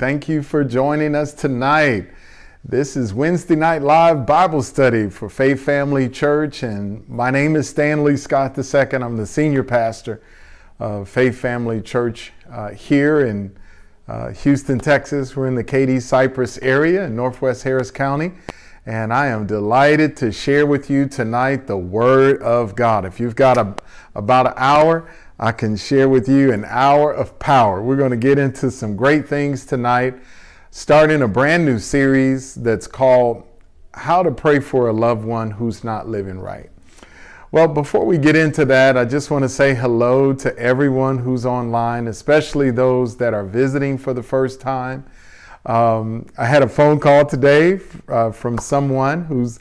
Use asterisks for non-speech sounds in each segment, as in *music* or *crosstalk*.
Thank you for joining us tonight. This is Wednesday Night Live Bible Study for Faith Family Church, and my name is Stanley Scott II. I'm the senior pastor of Faith Family Church uh, here in uh, Houston, Texas. We're in the Katy Cypress area in Northwest Harris County, and I am delighted to share with you tonight the Word of God. If you've got a, about an hour, I can share with you an hour of power. We're going to get into some great things tonight, starting a brand new series that's called How to Pray for a Loved One Who's Not Living Right. Well, before we get into that, I just want to say hello to everyone who's online, especially those that are visiting for the first time. Um, I had a phone call today uh, from someone who's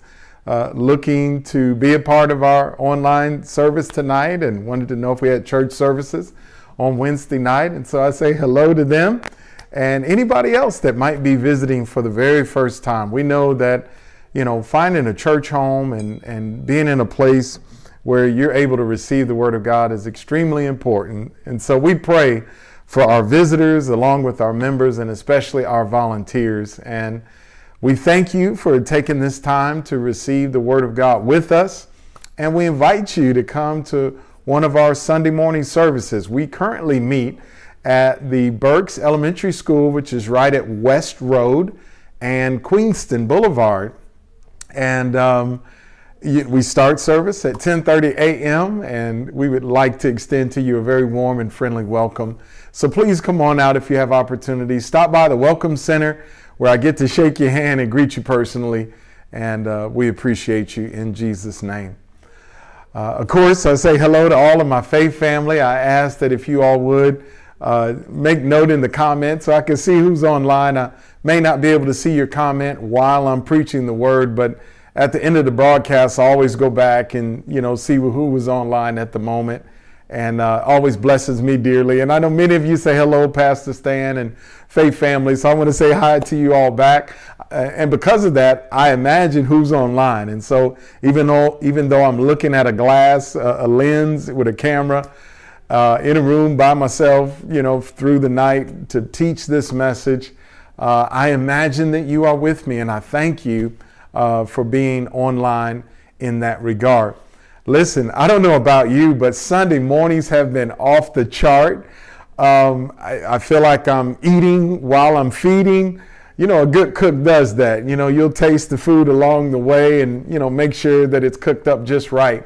uh, looking to be a part of our online service tonight and wanted to know if we had church services on Wednesday night. And so I say hello to them and anybody else that might be visiting for the very first time. We know that, you know, finding a church home and, and being in a place where you're able to receive the Word of God is extremely important. And so we pray for our visitors along with our members and especially our volunteers. And we thank you for taking this time to receive the Word of God with us, and we invite you to come to one of our Sunday morning services. We currently meet at the Birkes Elementary School, which is right at West Road and Queenston Boulevard. And um, we start service at 10:30 a.m. and we would like to extend to you a very warm and friendly welcome. So please come on out if you have opportunity. Stop by the Welcome Center where I get to shake your hand and greet you personally. And uh, we appreciate you in Jesus' name. Uh, of course, I say hello to all of my faith family. I ask that if you all would uh, make note in the comments so I can see who's online. I may not be able to see your comment while I'm preaching the word, but at the end of the broadcast, I always go back and you know see who was online at the moment and uh, always blesses me dearly. And I know many of you say hello, Pastor Stan and Faith family. So I want to say hi to you all back. Uh, and because of that, I imagine who's online. And so even though even though I'm looking at a glass, uh, a lens with a camera, uh, in a room by myself, you know, through the night to teach this message, uh, I imagine that you are with me, and I thank you uh, for being online in that regard. Listen, I don't know about you, but Sunday mornings have been off the chart. Um, I, I, feel like I'm eating while I'm feeding. You know, a good cook does that. You know, you'll taste the food along the way and, you know, make sure that it's cooked up just right.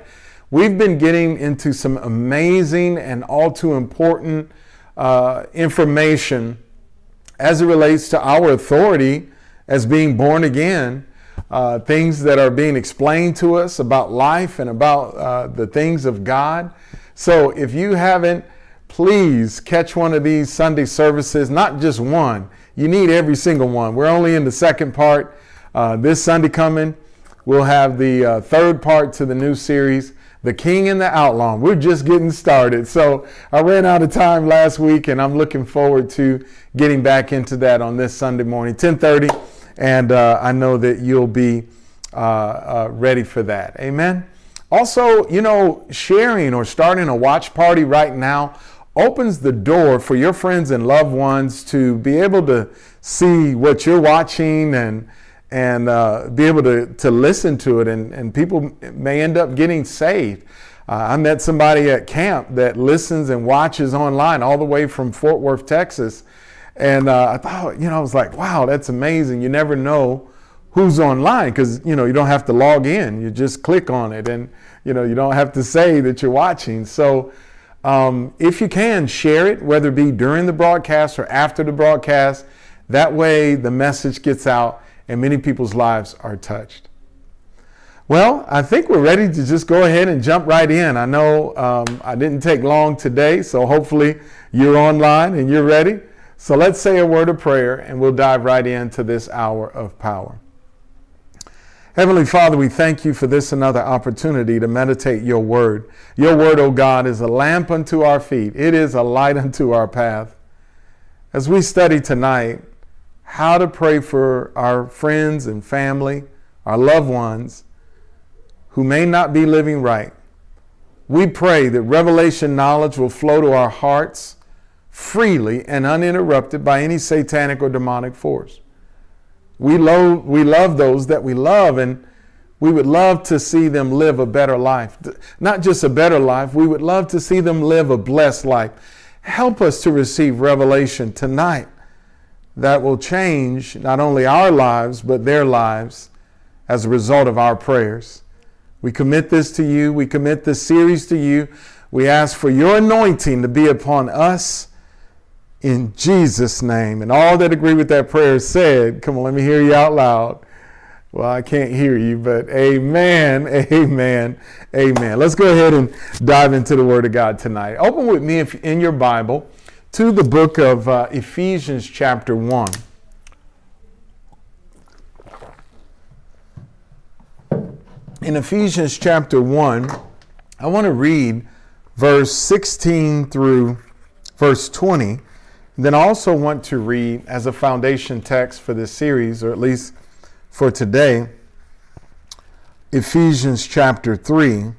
We've been getting into some amazing and all too important uh, information as it relates to our authority as being born again uh, things that are being explained to us about life and about uh, the things of God. So if you haven't, please catch one of these Sunday services, not just one. You need every single one. We're only in the second part. Uh, this Sunday coming, we'll have the uh, third part to the new series. The King and the Outlaw. We're just getting started. So I ran out of time last week and I'm looking forward to getting back into that on this Sunday morning, 1030 and uh, I know that you'll be uh, uh, ready for that. Amen. Also, you know, sharing or starting a watch party right now opens the door for your friends and loved ones to be able to see what you're watching and and uh, be able to, to listen to it and, and people may end up getting saved. Uh, I met somebody at camp that listens and watches online all the way from Fort Worth, Texas. And uh, I thought, you know, I was like, wow, that's amazing. You never know who's online because, you know, you don't have to log in. You just click on it and, you know, you don't have to say that you're watching. So um, if you can, share it, whether it be during the broadcast or after the broadcast. That way the message gets out and many people's lives are touched. Well, I think we're ready to just go ahead and jump right in. I know um, I didn't take long today, so hopefully you're online and you're ready. So let's say a word of prayer and we'll dive right into this hour of power. Heavenly Father, we thank you for this another opportunity to meditate your word. Your word, O oh God, is a lamp unto our feet, it is a light *laughs* unto our path. As we study tonight how to pray for our friends and family, our loved ones who may not be living right, we pray that revelation knowledge will flow to our hearts freely and uninterrupted by any satanic or demonic force. We love, we love those that we love, and we would love to see them live a better life. Not just a better life, we would love to see them live a blessed life. Help us to receive revelation tonight that will change not only our lives, but their lives as a result of our prayers. We commit this to you. We commit this series to you. We ask for your anointing to be upon us in Jesus' name. And all that agree with that prayer said, come on, let me hear you out loud. Well, I can't hear you, but amen, *laughs* amen, amen. Let's go ahead and dive into the Word of God tonight. Open with me in your Bible to the book of uh, Ephesians, chapter 1. In Ephesians chapter 1, I want to read verse 16 through verse 20. Then I also want to read as a foundation text for this series, or at least for today, Ephesians chapter 3.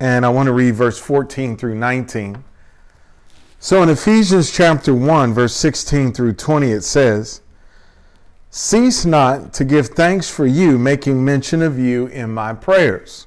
And I want to read verse 14 through 19. So in Ephesians chapter 1, verse 16 through 20, it says, Cease not to give thanks for you, making mention of you in my prayers,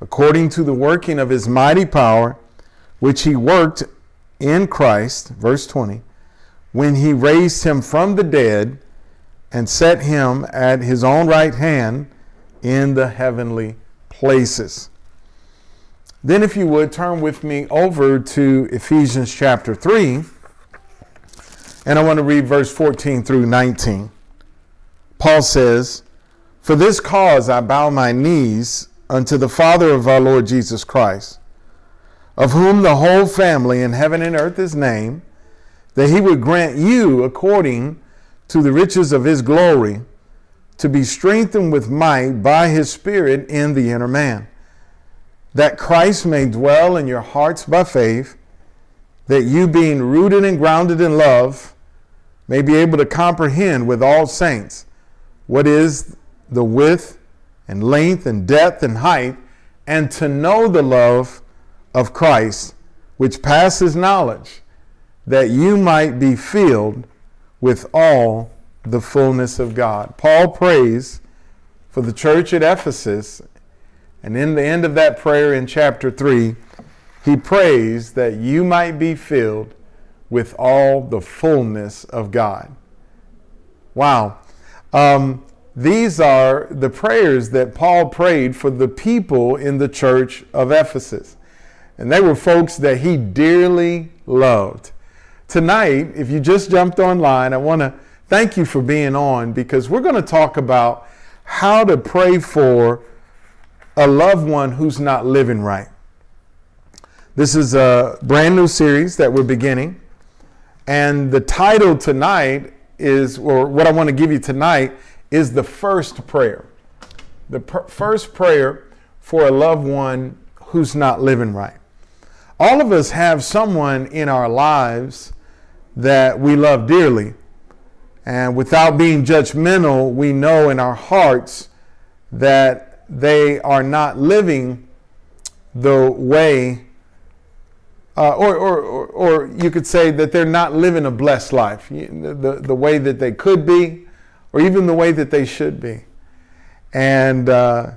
according to the working of his mighty power, which he worked in Christ, verse 20, when he raised him from the dead and set him at his own right hand in the heavenly places. Then, if you would, turn with me over to Ephesians chapter 3, and I want to read verse 14 through 19. Paul says, For this cause I bow my knees unto the Father of our Lord Jesus Christ, of whom the whole family in heaven and earth is named, that he would grant you, according to the riches of his glory, to be strengthened with might by his Spirit in the inner man, that Christ may dwell in your hearts by faith, that you, being rooted and grounded in love, may be able to comprehend with all saints what is the width and length and depth and height, and to know the love of Christ, which passes knowledge, that you might be filled with all the fullness of God. Paul prays for the church at Ephesus, and in the end of that prayer in chapter 3, he prays that you might be filled with all the fullness of God. Wow. Um, these are the prayers that Paul prayed for the people in the church of Ephesus. And they were folks that he dearly loved. Tonight, if you just jumped online, I want to thank you for being on because we're going to talk about how to pray for a loved one who's not living right. This is a brand new series that we're beginning. And the title tonight is, or what I want to give you tonight, is the first prayer. The pr- first prayer for a loved one who's not living right. All of us have someone in our lives that we love dearly. And without being judgmental, we know in our hearts that they are not living the way uh, or, or, or, or, you could say that they're not living a blessed life, the, the, the, way that they could be, or even the way that they should be. And uh,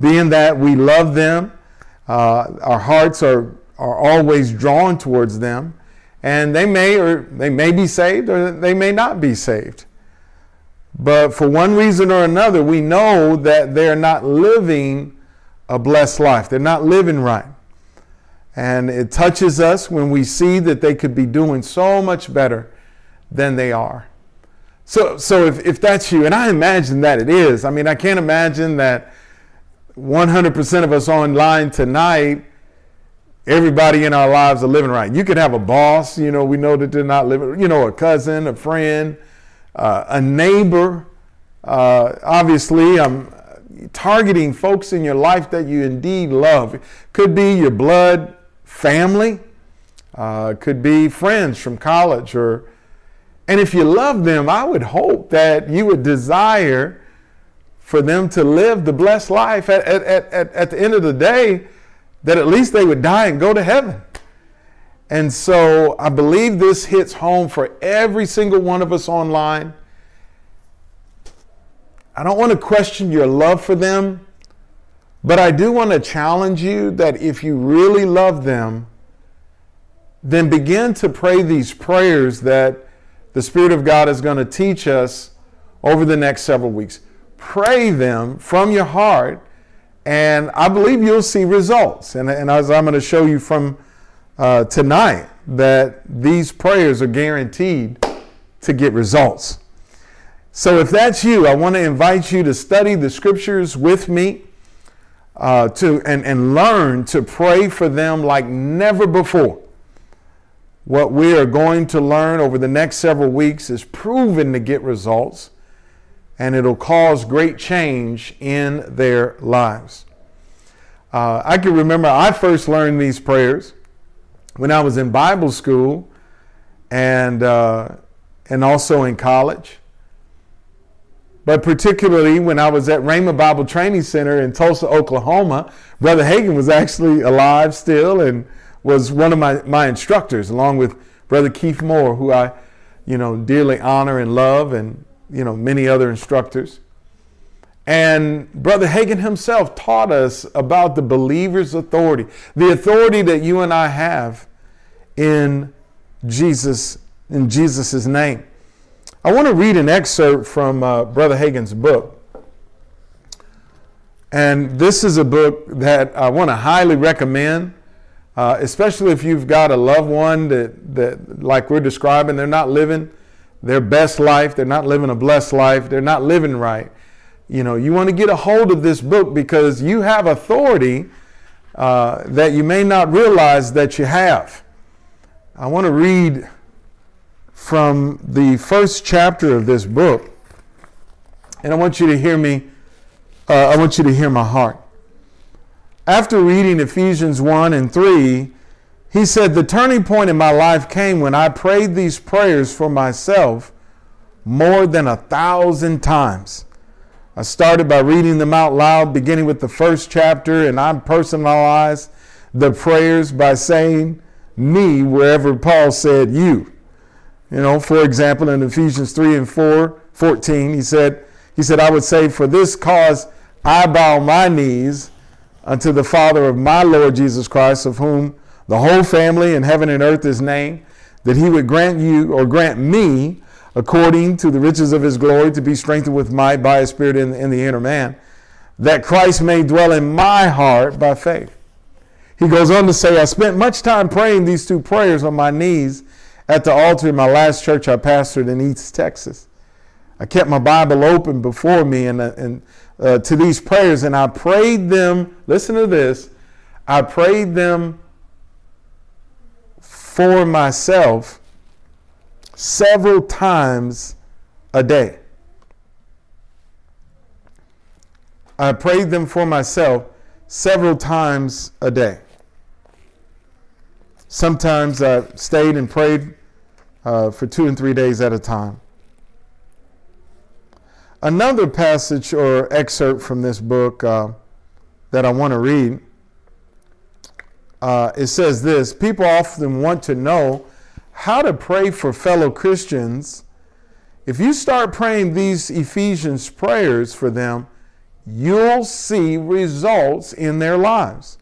being that we love them, uh, our hearts are, are always drawn towards them, and they may or they may be saved or they may not be saved. But for one reason or another, we know that they're not living a blessed life. They're not living right. And it touches us when we see that they could be doing so much better than they are. So, so if, if that's you, and I imagine that it is, I mean, I can't imagine that 100% of us online tonight everybody in our lives are living right. You could have a boss, you know, we know that they're not living, you know, a cousin, a friend, uh, a neighbor. Uh, obviously, I'm targeting folks in your life that you indeed love. Could be your blood family, uh, could be friends from college, or and if you love them, I would hope that you would desire for them to live the blessed life at, at, at, at the end of the day, that at least they would die and go to heaven. And so I believe this hits home for every single one of us online. I don't want to question your love for them, but I do want to challenge you that if you really love them, then begin to pray these prayers that the Spirit of God is going to teach us over the next several weeks. Pray them from your heart, and I believe you'll see results. And, and as I'm going to show you from uh, tonight, that these prayers are guaranteed to get results. So, if that's you, I want to invite you to study the scriptures with me uh, to, and, and learn to pray for them like never before. What we are going to learn over the next several weeks is proven to get results, and it'll cause great change in their lives. Uh, I can remember I first learned these prayers when I was in Bible school and, uh, and also in college. But particularly when I was at Rhema Bible Training Center in Tulsa, Oklahoma, Brother Hagin was actually alive still and was one of my, my instructors, along with Brother Keith Moore, who I, you know, dearly honor and love, and you know, many other instructors. And Brother Hagin himself taught us about the believer's authority, the authority that you and I have in Jesus, in Jesus' name. I want to read an excerpt from uh, Brother Hagin's book. And this is a book that I want to highly recommend, uh, especially if you've got a loved one that, that, like we're describing, they're not living their best life, they're not living a blessed life, they're not living right. You know, you want to get a hold of this book because you have authority uh, that you may not realize that you have. I want to read from the first chapter of this book. And I want you to hear me, uh, I want you to hear my heart. After reading Ephesians 1 and 3, he said, The turning point in my life came when I prayed these prayers for myself more than a thousand times. I started by reading them out loud, beginning with the first chapter, and I personalized the prayers by saying me wherever Paul said you. You know, for example, in Ephesians 3 and 4, 14, he said, he said, I would say, for this cause I bow my knees unto the Father of my Lord Jesus Christ, of whom the whole family in heaven and earth is named, that he would grant you or grant me, according to the riches of his glory, to be strengthened with might by his Spirit in, in the inner man, that Christ may dwell in my heart by faith. He goes on to say, I spent much time praying these two prayers on my knees at the altar in my last church I pastored in East Texas. I kept my Bible open before me and, and uh, to these prayers, and I prayed them. Listen to this. I prayed them for myself several times a day. I prayed them for myself several times a day. Sometimes I stayed and prayed uh, for two and three days at a time. Another passage or excerpt from this book uh, that I want to read. Uh, it says this People often want to know how to pray for fellow Christians. If you start praying these Ephesians prayers for them, you'll see results in their lives.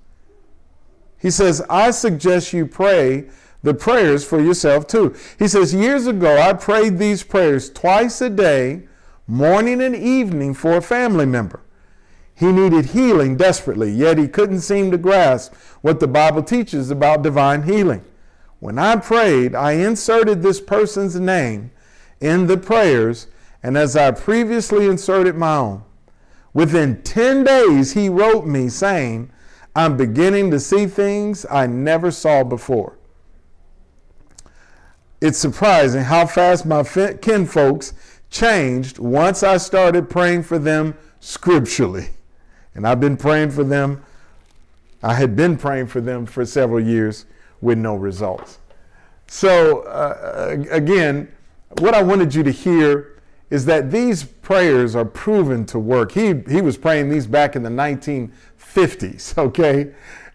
He says, I suggest you pray the prayers for yourself too. He says, Years ago, I prayed these prayers twice a day, morning and evening, for a family member. He needed healing desperately, yet he couldn't seem to grasp what the Bible teaches about divine healing. When I prayed, I inserted this person's name in the prayers, and as I previously inserted my own. Within 10 days, he wrote me saying, I'm beginning to see things I never saw before. It's surprising how fast my kinfolks changed once I started praying for them scripturally. And I've been praying for them. I had been praying for them for several years with no results. So, uh, again, what I wanted you to hear is that these prayers are proven to work. He, he was praying these back in the 1950s, *laughs* okay?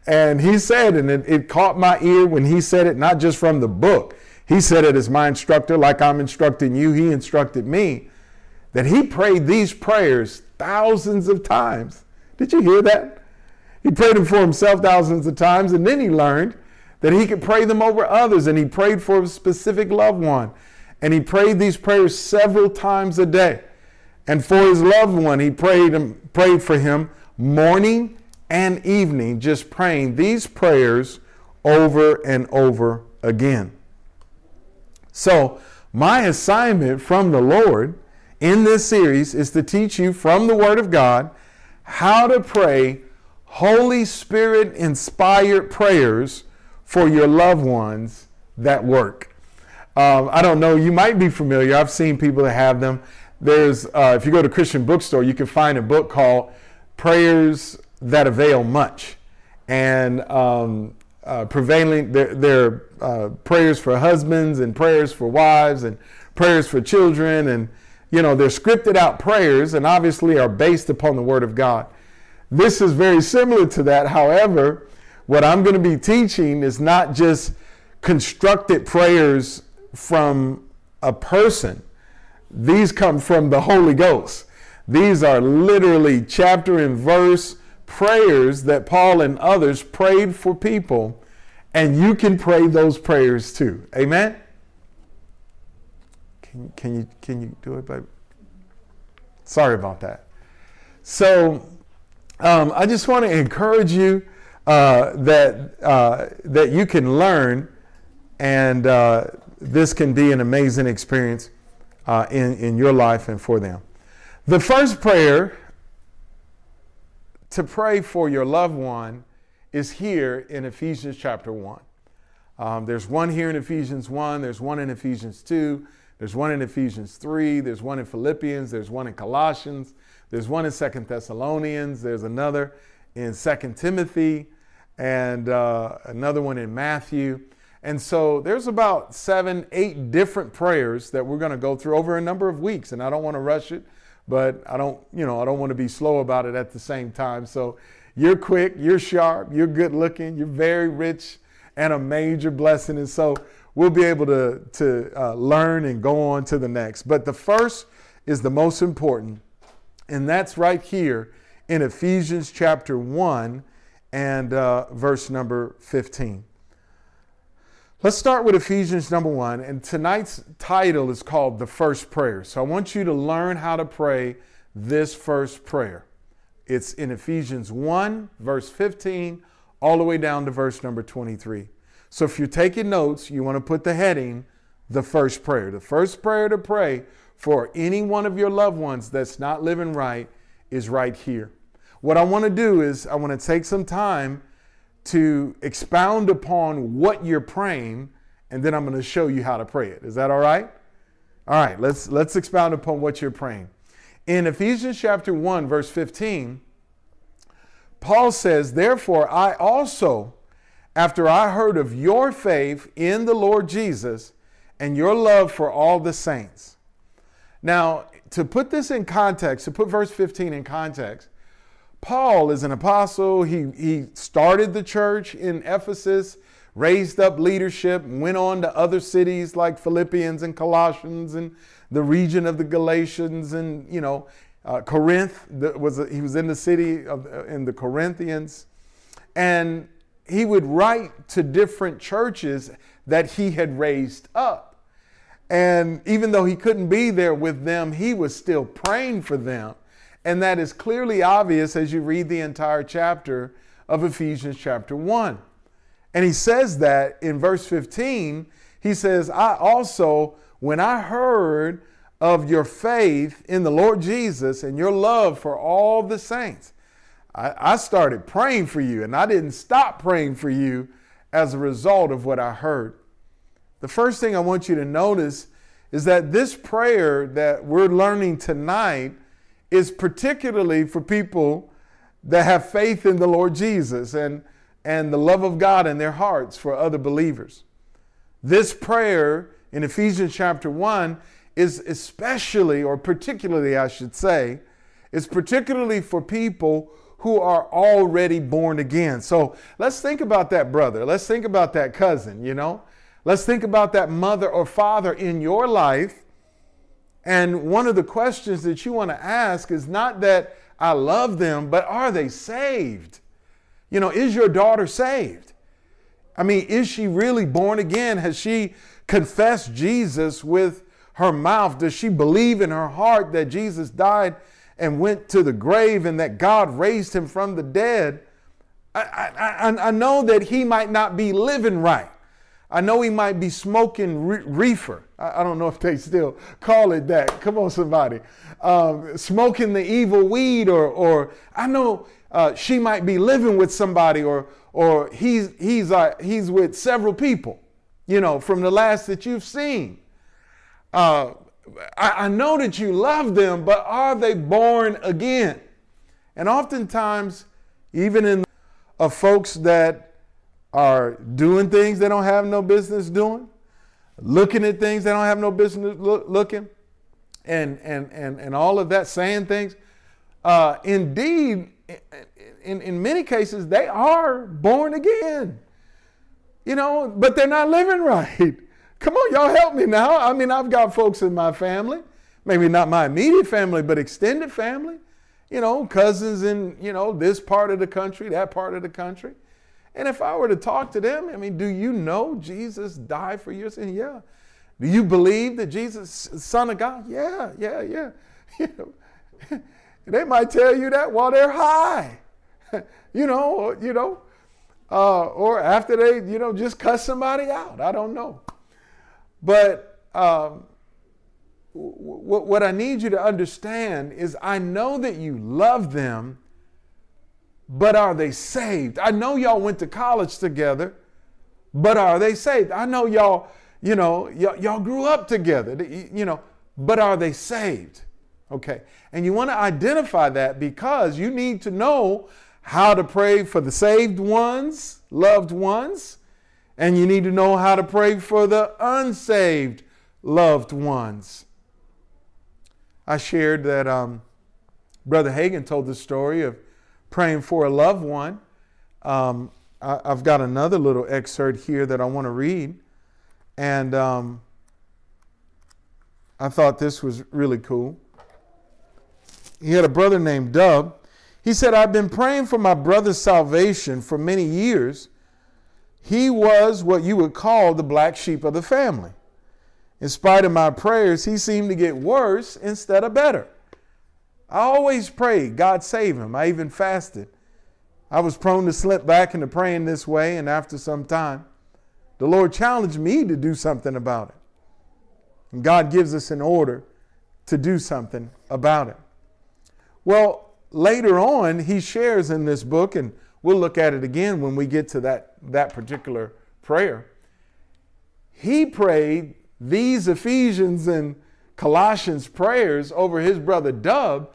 And he said, and it, it caught my ear when he said it, not just from the book, he said it as my instructor, like I'm instructing you, he instructed me, that he prayed these prayers thousands of times. Did you hear that? He prayed them for himself thousands of times, and then he learned that he could pray them over others, and he prayed for a specific loved one. And he prayed these prayers several times a day. And for his loved one, he prayed, prayed for him morning and evening, just praying these prayers over and over again. So, my assignment from the Lord in this series is to teach you from the Word of God how to pray Holy Spirit inspired prayers for your loved ones that work. Um, I don't know, you might be familiar. I've seen people that have them. There's, uh, if you go to Christian bookstore, you can find a book called Prayers That Avail Much. And um, uh, prevailing, they're, uh, prayers for husbands and prayers for wives and prayers for children. And, you know, they're scripted out prayers and obviously are based upon the Word of God. This is very similar to that. However, what I'm going to be teaching is not just constructed prayers from a person, these come from the Holy Ghost. These are literally chapter and verse prayers that Paul and others prayed for people, and you can pray those prayers too. Amen? Can, can, you, can you do it, baby? Sorry about that. So, um, I just want to encourage you uh, that, uh, that you can learn, and uh, this can be an amazing experience uh, in, in your life and for them. The first prayer to pray for your loved one is here in Ephesians chapter 1. Um, there's one here in Ephesians 1, there's one in Ephesians 2, there's one in Ephesians 3, there's one in Philippians, there's one in Colossians, there's one in Second Thessalonians, there's another in Second Timothy, and uh, another one in Matthew. And so there's about seven, eight different prayers that we're going to go through over a number of weeks. And I don't want to rush it but I don't, you know, I don't want to be slow about it at the same time. So you're quick, you're sharp, you're good looking, you're very rich and a major blessing. And so we'll be able to, to uh, learn and go on to the next. But the first is the most important, and that's right here in Ephesians chapter 1 and uh, verse number 15. Let's start with Ephesians number one, and tonight's title is called The First Prayer. So I want you to learn how to pray this first prayer. It's in Ephesians 1, verse 15, all the way down to verse number 23. So if you're taking notes, you want to put the heading, The First Prayer. The first prayer to pray for any one of your loved ones that's not living right is right here. What I want to do is I want to take some time to expound upon what you're praying, and then I'm going to show you how to pray it. Is that all right? All right, let's let's expound upon what you're praying. In Ephesians chapter 1 verse 15, Paul says, "Therefore I also after I heard of your faith in the Lord Jesus and your love for all the saints." Now, to put this in context, to put verse 15 in context, Paul is an apostle. He, he started the church in Ephesus, raised up leadership, went on to other cities like Philippians and Colossians and the region of the Galatians and, you know, uh, Corinth was a, he was in the city of uh, in the Corinthians, and he would write to different churches that he had raised up. And even though he couldn't be there with them, he was still praying for them and that is clearly obvious as you read the entire chapter of Ephesians chapter 1. And he says that in verse 15, he says, I also, when I heard of your faith in the Lord Jesus and your love for all the saints, I, I started praying for you, and I didn't stop praying for you as a result of what I heard. The first thing I want you to notice is that this prayer that we're learning tonight is particularly for people that have faith in the Lord Jesus and, and the love of God in their hearts for other believers. This prayer in Ephesians chapter 1 is especially, or particularly, I should say, is particularly for people who are already born again. So let's think about that brother. Let's think about that cousin, you know? Let's think about that mother or father in your life. And one of the questions that you want to ask is not that I love them, but are they saved? You know, is your daughter saved? I mean, is she really born again? Has she confessed Jesus with her mouth? Does she believe in her heart that Jesus died and went to the grave and that God raised him from the dead? I, I, I know that he might not be living right. I know he might be smoking re- reefer. I, I, don't know if they still call it that. Come on, somebody. Um, smoking the evil weed, or, or I know uh, she might be living with somebody, or, or he's, he's, uh, he's with several people, you know, from the last that you've seen. Uh, I, I know that you love them, but are they born again? And oftentimes, even in of folks that are doing things they don't have no business doing, looking at things they don't have no business look, looking, and, and, and, and all of that, saying things. Uh, indeed, in, in many cases, they are born again. You know, but they're not living right. *laughs* Come on, y'all help me now. I mean, I've got folks in my family, maybe not my immediate family, but extended family, you know, cousins in, you know, this part of the country, that part of the country. And if I were to talk to them, I mean, do you know Jesus died for your sin? Yeah. Do you believe that Jesus is Son of God? Yeah, yeah, yeah. *laughs* They might tell you that while they're high. *laughs* you know, you know, uh, or after they, you know, just cuss somebody out. I don't know. But um, w- what I need you to understand is I know that you love them, but are they saved? I know y'all went to college together, but are they saved? I know y'all, you know, y- y'all grew up together, you know, but are they saved? Okay. And you want to identify that because you need to know how to pray for the saved ones, loved ones, and you need to know how to pray for the unsaved loved ones. I shared that um, Brother Hagin told the story of praying for a loved one. Um, I, have got another little excerpt here that I want to read. And um, I thought this was really cool. He had a brother named Dub. He said, I've been praying for my brother's salvation for many years he was what you would call the black sheep of the family. In spite of my prayers, he seemed to get worse instead of better. I always prayed, God save him. I even fasted. I was prone to slip back into praying this way, and after some time, the Lord challenged me to do something about it. And God gives us an order to do something about it. Well, later on, he shares in this book, and We'll look at it again when we get to that, that particular prayer. He prayed these Ephesians and Colossians prayers over his brother Dub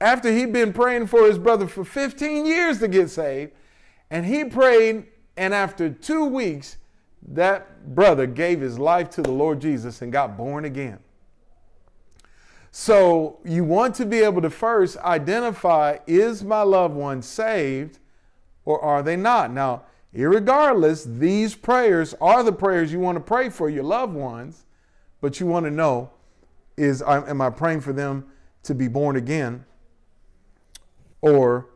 after he'd been praying for his brother for 15 years to get saved. And he prayed, and after two weeks, that brother gave his life to the Lord Jesus and got born again. So you want to be able to first identify is my loved one saved or are they not? Now, regardless, these prayers are the prayers you want to pray for your loved ones, but you want to know is am I praying for them to be born again or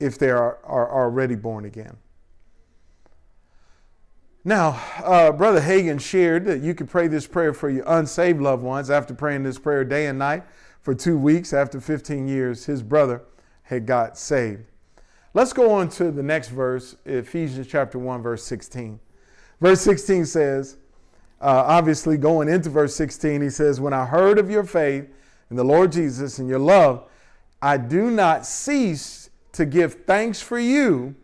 if they are, are already born again? Now, uh, Brother Hagin shared that you could pray this prayer for your unsaved loved ones after praying this prayer day and night for two weeks. After 15 years, his brother had got saved. Let's go on to the next verse, Ephesians chapter 1, verse 16. Verse 16 says, uh, obviously going into verse 16, he says, When I heard of your faith in the Lord Jesus and your love, I do not cease to give thanks for you,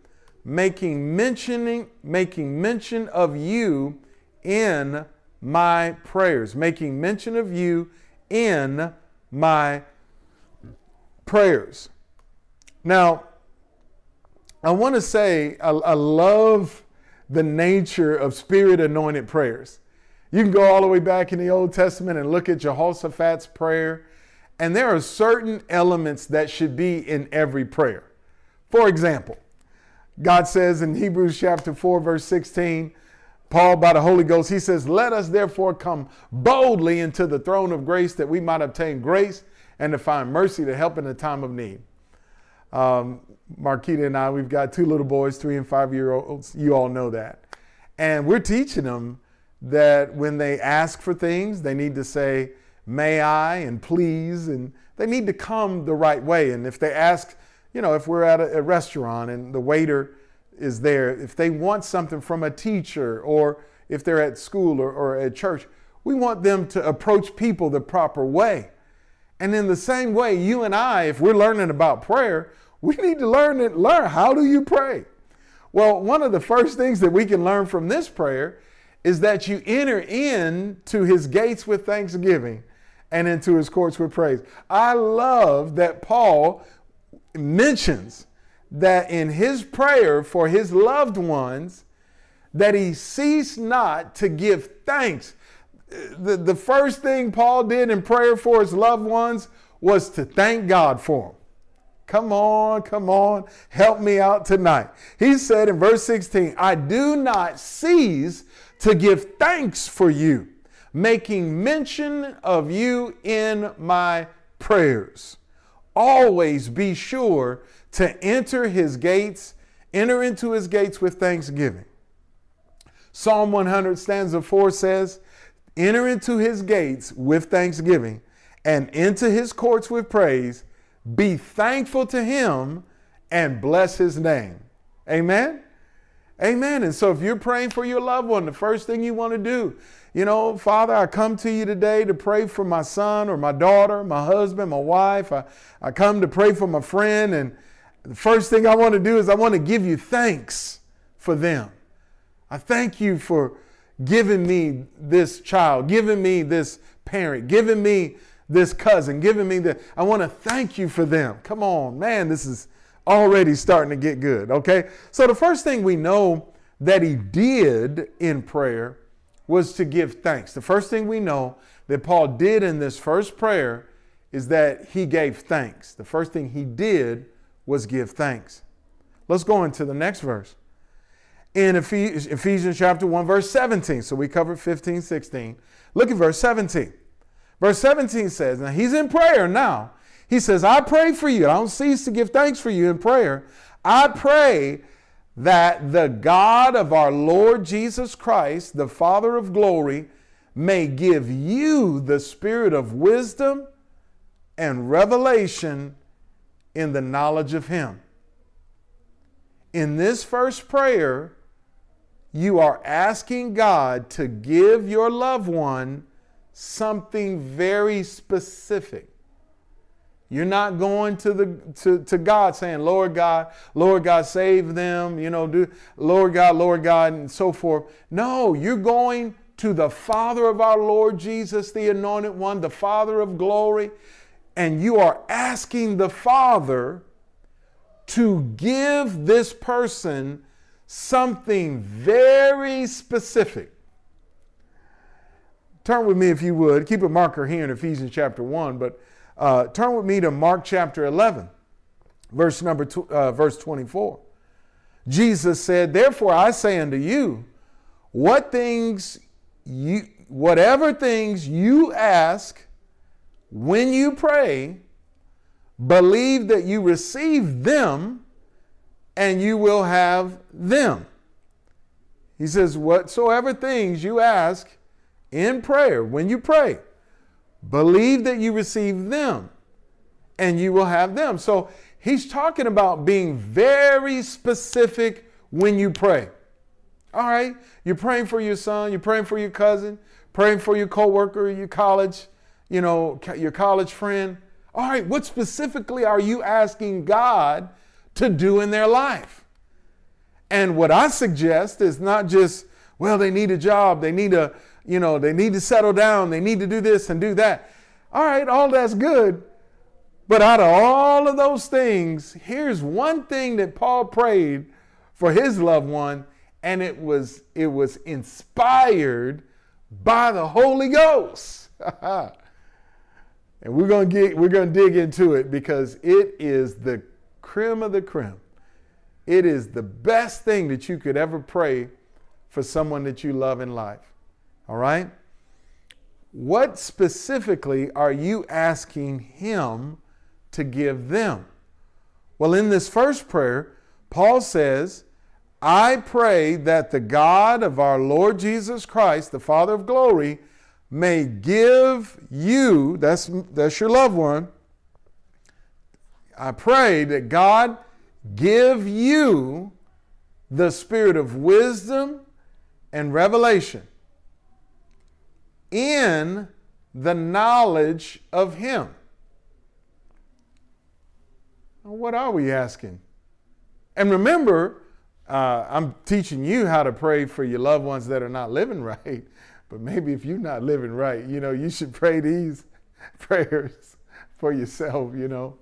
making mentioning making mention of you in my prayers, making mention of you in my prayers. Now, I want to say I, I love the nature of spirit anointed prayers. You can go all the way back in the Old Testament and look at Jehoshaphat's prayer, and there are certain elements that should be in every prayer. For example, God says in Hebrews chapter 4, verse 16, Paul, by the Holy Ghost, he says, Let us therefore come boldly into the throne of grace that we might obtain grace and to find mercy to help in the time of need. Um, Marquita and I, we've got two little boys, three and five year olds. You all know that. And we're teaching them that when they ask for things, they need to say, may I and please, and they need to come the right way. And if they ask, you know, if we're at a, a restaurant and the waiter is there, if they want something from a teacher or if they're at school or, or at church, we want them to approach people the proper way. And in the same way, you and I, if we're learning about prayer, *laughs* we need to learn it, learn how do you pray? Well, one of the first things that we can learn from this prayer is that you enter into his gates with thanksgiving and into his courts with praise. I love that Paul mentions that in his prayer for his loved ones that he ceased not to give thanks. The, the first thing Paul did in prayer for his loved ones was to thank God for them. Come on, come on, help me out tonight. He said in verse 16, I do not cease to give thanks for you, making mention of you in my prayers. Always be sure to enter his gates, enter into his gates with thanksgiving. Psalm 100 stanza 4 says, Enter into his gates with thanksgiving and into his courts with praise. Be thankful to him and bless his name. Amen. Amen. And so if you're praying for your loved one, the first thing you want to do, you know, Father, I come to you today to pray for my son or my daughter, my husband, my wife. I, I come to pray for my friend. And the first thing I want to do is I want to give you thanks for them. I thank you for giving me this child, giving me this parent, giving me this cousin, giving me the. I want to thank you for them. Come on, man, this is already starting to get good, okay? So the first thing we know that he did in prayer was to give thanks. The first thing we know that Paul did in this first prayer is that he gave thanks. The first thing he did was give thanks. Let's go into the next verse. In Ephesians chapter 1, verse 17. So we covered 15, 16. Look at verse 17. Verse 17 says, Now he's in prayer now. He says, I pray for you. I don't cease to give thanks for you in prayer. I pray that the God of our Lord Jesus Christ, the Father of glory, may give you the spirit of wisdom and revelation in the knowledge of Him. In this first prayer, you are asking God to give your loved one something very specific. You're not going to the to, to God saying, Lord God, Lord God, save them, you know, do Lord God, Lord God, and so forth. No, you're going to the Father of our Lord Jesus, the anointed one, the Father of glory, and you are asking the Father to give this person something very specific. Turn with me, if you would. Keep a marker here in Ephesians chapter 1, but uh, turn with me to Mark chapter 11, verse number two, uh, verse 24. Jesus said, "Therefore I say unto you, what things you, whatever things you ask when you pray, believe that you receive them, and you will have them." He says, "Whatsoever things you ask in prayer when you pray." Believe that you receive them and you will have them. So he's talking about being very specific when you pray. All right, you're praying for your son, you're praying for your cousin, praying for your coworker, your college, you know, your college friend. All right, what specifically are you asking God to do in their life? And what I suggest is not just, well, they need a job, they need a, you know, they need to settle down, they need to do this and do that. All right, all that's good. But out of all of those things, here's one thing that Paul prayed for his loved one, and it was it was inspired by the Holy Ghost. *laughs* and we're gonna get we're gonna dig into it because it is the creme of the creme. It is the best thing that you could ever pray for someone that you love in life. All right? What specifically are you asking him to give them? Well, in this first prayer, Paul says, I pray that the God of our Lord Jesus Christ, the Father of glory, may give you, that's, that's your loved one, I pray that God give you the spirit of wisdom and revelation in the knowledge of Him. What are we asking? And remember, uh, I'm teaching you how to pray for your loved ones that are not living *laughs* right. But maybe if you're not living right, you know, you should pray these *laughs* prayers for yourself, you know.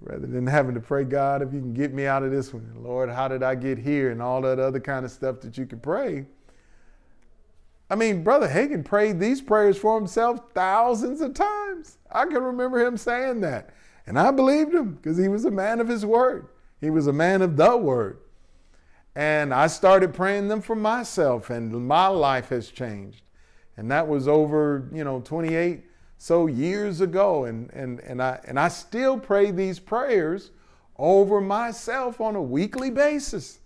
Rather than having to pray, God, if you can get me out of this one, Lord, how did I get here? And all that other kind of stuff that you can pray. I mean, Brother Hagin prayed these prayers for himself thousands of times. I can remember him saying that. And I believed him because he was a man of his word. He was a man of the word. And I started praying them for myself, and my life has changed. And that was over, you know, 28 so years ago. And, and, and, I, and I still pray these prayers over myself on a weekly basis.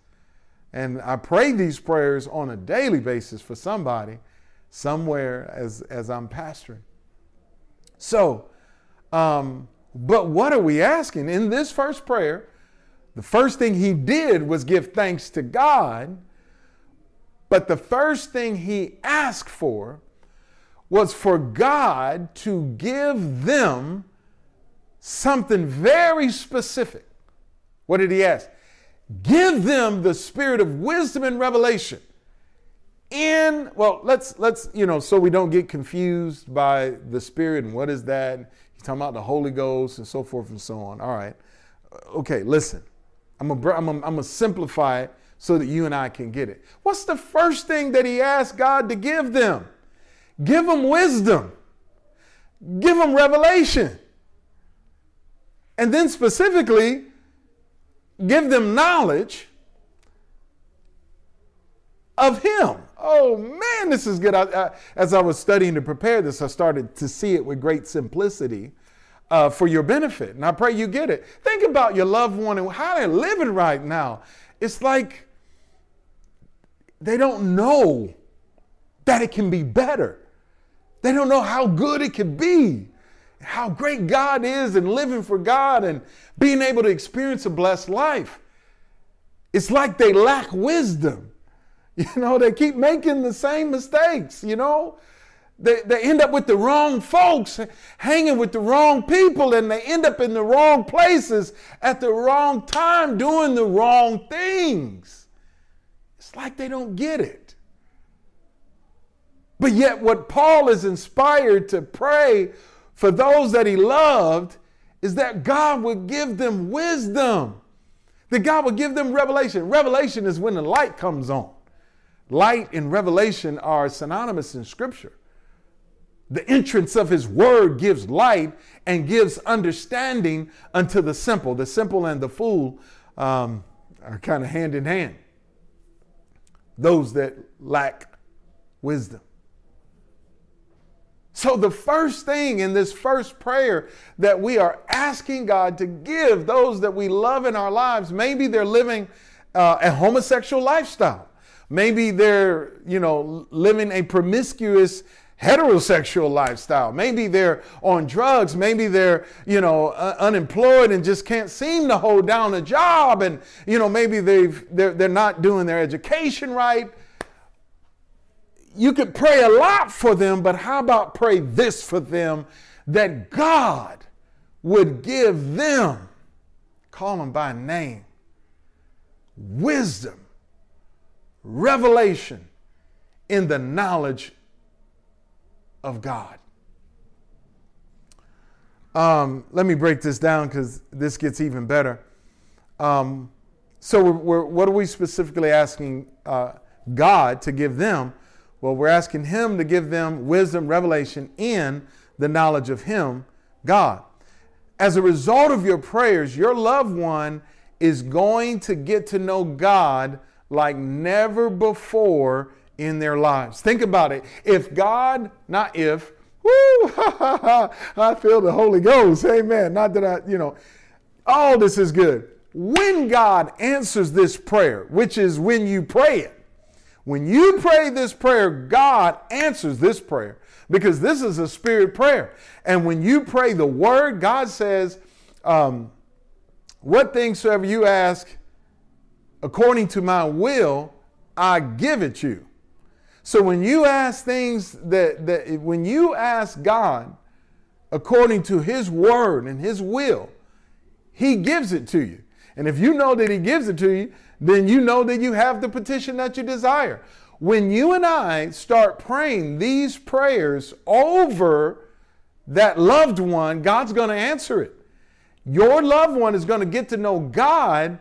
And I pray these prayers on a daily basis for somebody somewhere as, as I'm pastoring. So, um, but what are we asking? In this first prayer, the first thing he did was give thanks to God. But the first thing he asked for was for God to give them something very specific. What did he ask? Give them the spirit of wisdom and revelation. In well, let's let's you know, so we don't get confused by the spirit and what is that? He's talking about the Holy Ghost and so forth and so on. All right, okay, listen. I'm gonna, I'm gonna, I'm gonna simplify it so that you and I can get it. What's the first thing that he asked God to give them? Give them wisdom. Give them revelation. And then specifically, give them knowledge of him. Oh man, this is good. I, I, as I was studying to prepare this, I started to see it with great simplicity uh, for your benefit. And I pray you get it. Think about your loved one and how they're living right now. It's like they don't know that it can be better. They don't know how good it could be, how great God is, and living for God and being able to experience a blessed life. It's like they lack wisdom. *laughs* You know, they keep making the same mistakes, you know. They, they end up with the wrong folks, hanging with the wrong people, and they end up in the wrong places at the wrong time doing the wrong things. It's like they don't get it. But yet, what Paul is inspired to pray for those that he loved is that God would give them wisdom, that God would give them revelation. Revelation is when the light comes on. Light and revelation are synonymous in Scripture. The entrance of his word gives light and gives understanding unto the simple. The simple and the fool um, are kind of hand in hand. Those that lack wisdom. So, the first thing in this first prayer that we are asking God to give those that we love in our lives, maybe they're living uh, a homosexual lifestyle. Maybe they're, you know, living a promiscuous heterosexual lifestyle. Maybe they're on drugs. Maybe they're, you know, uh, unemployed and just can't seem to hold down a job. And, you know, maybe they've, they're, they're not doing their education right. You could pray a lot for them, but how about pray this for them that God would give them, call them by name, wisdom, revelation in the knowledge of God. Um, let me break this down because this gets even better. Um, so, we're, we're, what are we specifically asking uh, God to give them? Well, we're asking Him to give them wisdom, revelation in the knowledge of Him, God. As a result of your prayers, your loved one is going to get to know God like never before in their lives. Think about it. If God, not if, *laughs* *laughs* I feel the Holy Ghost. Amen. Not that I, you know, all this is good. When God answers this prayer, which is when you pray it, when you pray this prayer, God answers this prayer because this is a spirit prayer. And when you pray the word, God says, um, What things soever you ask according to my will, I give it you. So when you ask things that, that when you ask God according to his word and his will, he gives it to you. And if you know that he gives it to you, then you know that you have the petition that you desire. When you and I start praying these prayers over that loved one, God's going to answer it. Your loved one is going to get to know God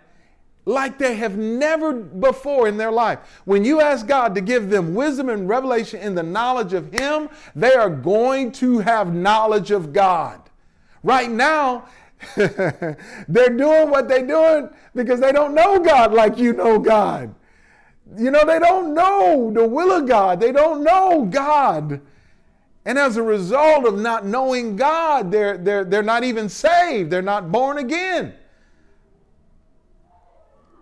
like they have never before in their life. When you ask God to give them wisdom and revelation in the knowledge of Him, they are going to have knowledge of God. Right now, *laughs* they're doing what they're doing because they don't know God like you know God. You know, they don't know the will of God, they don't know God. And as a result of not knowing God, they're, they're, they're not even saved, they're not born again.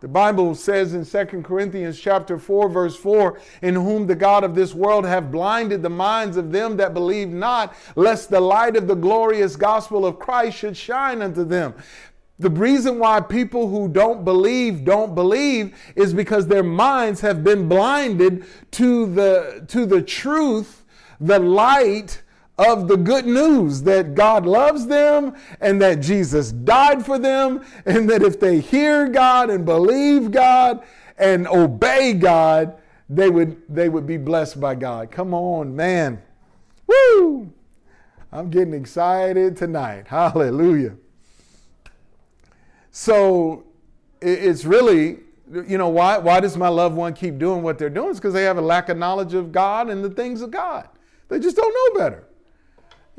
The Bible says in 2 Corinthians chapter 4 verse 4, in whom the God of this world have blinded the minds of them that believe not, lest the light of the glorious gospel of Christ should shine unto them. The reason why people who don't believe don't believe is because their minds have been blinded to the to the truth, the light of the good news that God loves them and that Jesus died for them, and that if they hear God and believe God and obey God, they would, they would be blessed by God. Come on, man. Woo! I'm getting excited tonight. *laughs* Hallelujah. So it's really, you know, why, why does my loved one keep doing what they're doing? It's because they have a lack of knowledge of God and the things of God. They just don't know better.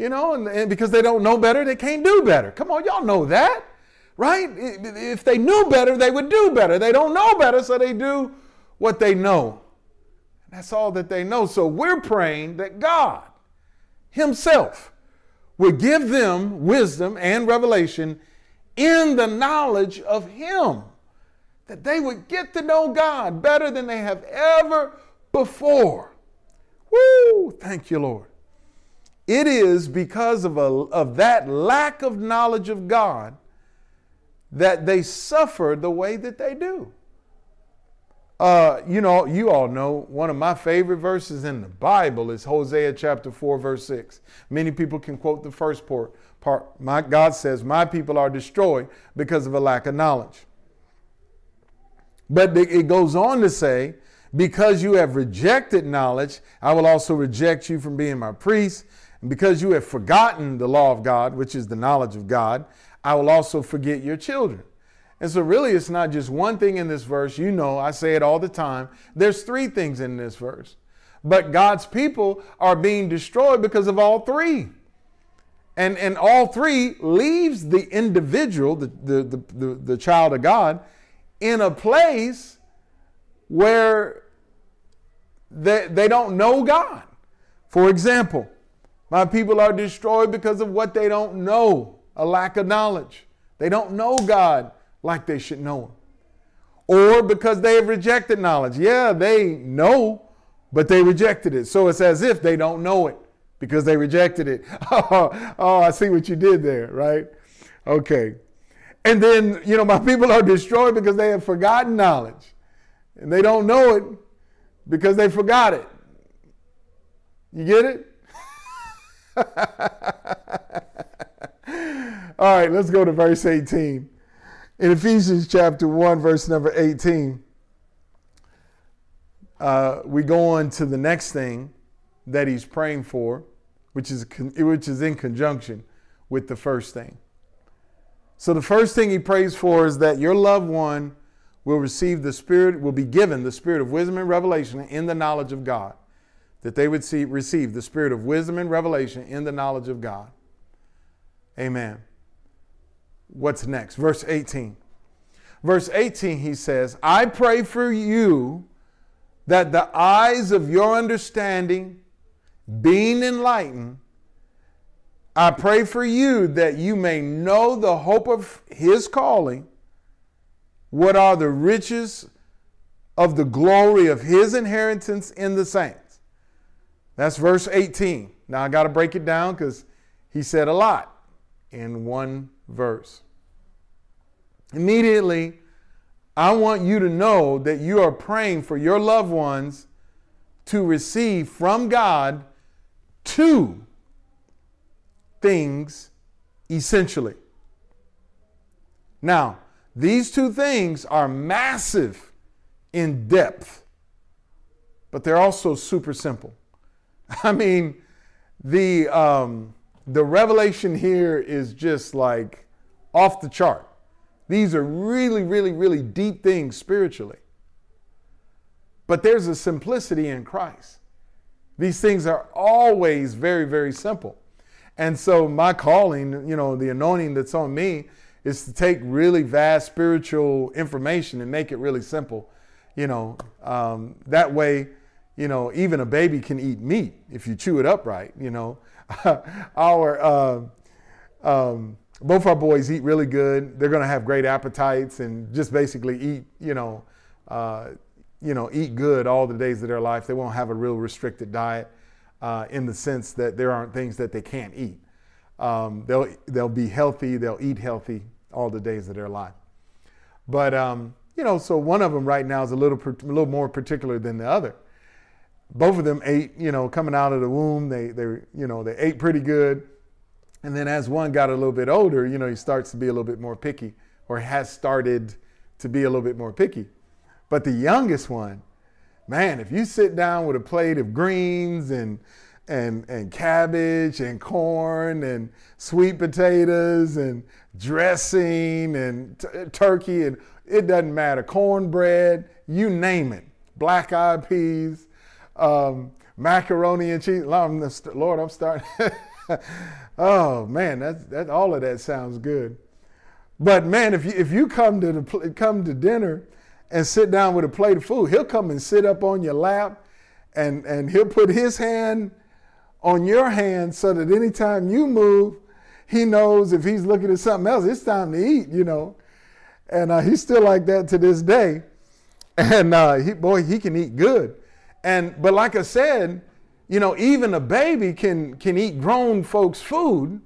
You know, and, and because they don't know better, they can't do better. Come on, y'all know that, right? If they knew better, they would do better. They don't know better, so they do what they know. That's all that they know. So we're praying that God Himself would give them wisdom and revelation in the knowledge of Him, that they would get to know God better than they have ever before. Woo! Thank you, Lord. It is because of, a, of that lack of knowledge of God that they suffer the way that they do. Uh, you know, you all know one of my favorite verses in the Bible is Hosea chapter 4, verse 6. Many people can quote the first part. part my, God says, My people are destroyed because of a lack of knowledge. But it goes on to say, Because you have rejected knowledge, I will also reject you from being my priest and because you have forgotten the law of God, which is the knowledge of God, I will also forget your children. And so, really, it's not just one thing in this verse. You know, I say it all the time. There's three things in this verse. But God's people are being destroyed because of all three. And, and all three leaves the individual, the, the, the, the, the child of God, in a place where they, they don't know God. For example, my people are destroyed because of what they don't know, a lack of knowledge. They don't know God like they should know Him. Or because they have rejected knowledge. Yeah, they know, but they rejected it. So it's as if they don't know it because they rejected it. Oh, *laughs* oh, I see what you did there, right? Okay. And then, you know, my people are destroyed because they have forgotten knowledge. And they don't know it because they forgot it. You get it? *laughs* All right, let's go to verse 18. In Ephesians chapter 1, verse number 18, uh, we go on to the next thing that he's praying for, which is, which is in conjunction with the first thing. So the first thing he prays for is that your loved one will receive the spirit, will be given the spirit of wisdom and revelation in the knowledge of God. That they would see, receive the spirit of wisdom and revelation in the knowledge of God. Amen. What's next? Verse 18. Verse 18, he says, I pray for you that the eyes of your understanding being enlightened, I pray for you that you may know the hope of his calling, what are the riches of the glory of his inheritance in the saints. That's verse 18. Now I got to break it down because he said a lot in one verse. Immediately, I want you to know that you are praying for your loved ones to receive from God two things essentially. Now, these two things are massive in depth, but they're also super simple. *laughs* I mean, the um, the revelation here is just like off the chart. These are really, really, really deep things spiritually. But there's a simplicity in Christ. These things are always very, very simple. And so, my calling, you know, the anointing that's on me is to take really vast spiritual information and make it really simple. You know, um, that way, you know, even a baby can eat meat if you chew it up right. You know, *laughs* our uh, um, both our boys eat really good. They're going to have great appetites and just basically eat, you know, uh, you know, eat good all the days of their life. They won't have a real restricted diet uh, in the sense that there aren't things that they can't eat. Um, they'll they'll be healthy. They'll eat healthy all the days of their life. But um, you know, so one of them right now is a little a little more particular than the other. Both of them ate, you know, coming out of the womb. They they you know they ate pretty good. And then as one got a little bit older, you know, he starts to be a little bit more picky or has started to be a little bit more picky. But the youngest one, man, if you sit down with a plate of greens and and and cabbage and corn and sweet potatoes and dressing and t- turkey and it doesn't matter cornbread you name it black eyed peas um, macaroni and cheese lord i'm starting *laughs* oh man, that's that all of that sounds good. But man, if you if you come to the come to dinner and sit down with a plate of food, he'll come and sit up on your lap, and and he'll put his hand on your hand so that anytime you move, he knows if he's looking at something else, it's time to eat. You know, and uh, he's still like that to this day. *laughs* And uh, he boy, he can eat good. And but like I said, you know, even a baby can, can eat grown folks' food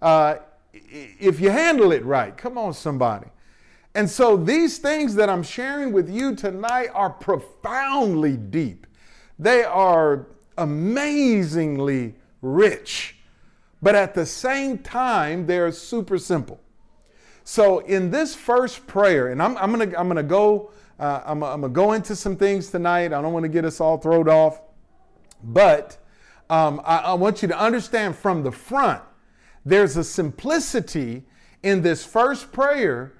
uh, if you handle it right. Come on, somebody. And so these things that I'm sharing with you tonight are profoundly deep. They are amazingly rich, but at the same time, they're super simple. So in this first prayer, and I'm, I'm gonna I'm gonna go uh, I'm, I'm, gonna go into some things tonight. I don't want to get us all thrown off. But um, I, I want you to understand from the front, there's a simplicity in this first prayer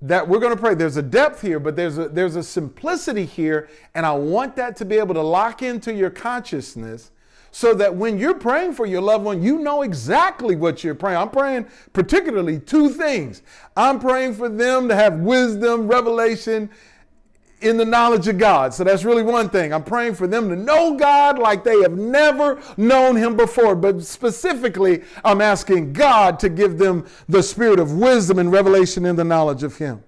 that we're going to pray. There's a depth here, but there's a, there's a simplicity here, and I want that to be able to lock into your consciousness so that when you're praying for your loved one, you know exactly what you're praying. I'm praying particularly two things. I'm praying for them to have wisdom, revelation, in the knowledge of God. So that's really one thing. I'm praying for them to know God like they have never known Him before. But specifically, I'm asking God to give them the spirit of wisdom and revelation in the knowledge of Him.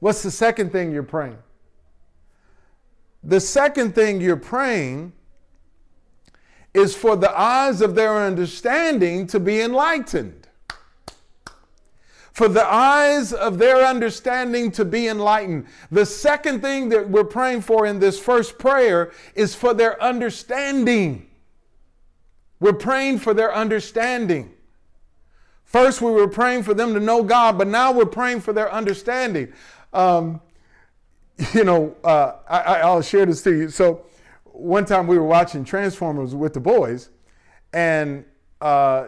What's the second thing you're praying? The second thing you're praying is for the eyes of their understanding to be enlightened for the eyes of their understanding to be enlightened. The second thing that we're praying for in this first prayer is for their understanding. We're praying for their understanding. First, we were praying for them to know God, but now we're praying for their understanding. Um, *laughs* you know, uh, I, will share this to you. So, one time we were watching Transformers with the boys, and uh,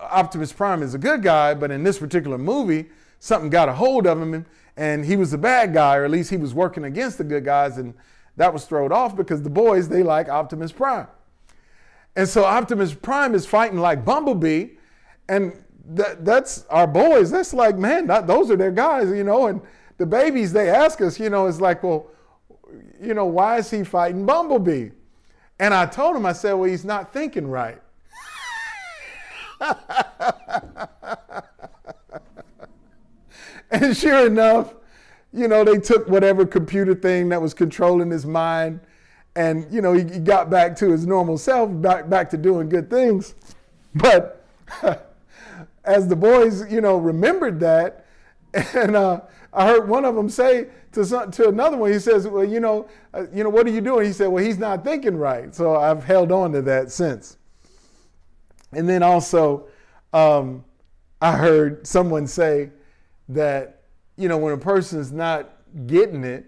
Optimus Prime is a good guy, but in this particular movie, something got a hold of him, and, he was the bad guy, or at least he was working against the good guys, and that was thrown off because the boys they like Optimus Prime, and so Optimus Prime is fighting like Bumblebee, and that, that's our boys. That's like man, that, those are their guys, you know, and the babies they ask us, you know, it's like, well, you know, why is he fighting Bumblebee? And I told him, I said, well, he's not thinking right. *laughs* and sure enough, you know, they took whatever computer thing that was controlling his mind, and you know, he, he got back to his normal self, back back to doing good things. But *laughs* as the boys, you know, remembered that, *laughs* and uh, I heard one of them say to some, to another one, he says, "Well, you know, uh, you know, what are you doing?" He said, "Well, he's not thinking right." So I've held on to that since. And then also, um, I heard someone say that, you know, when a person is not getting it,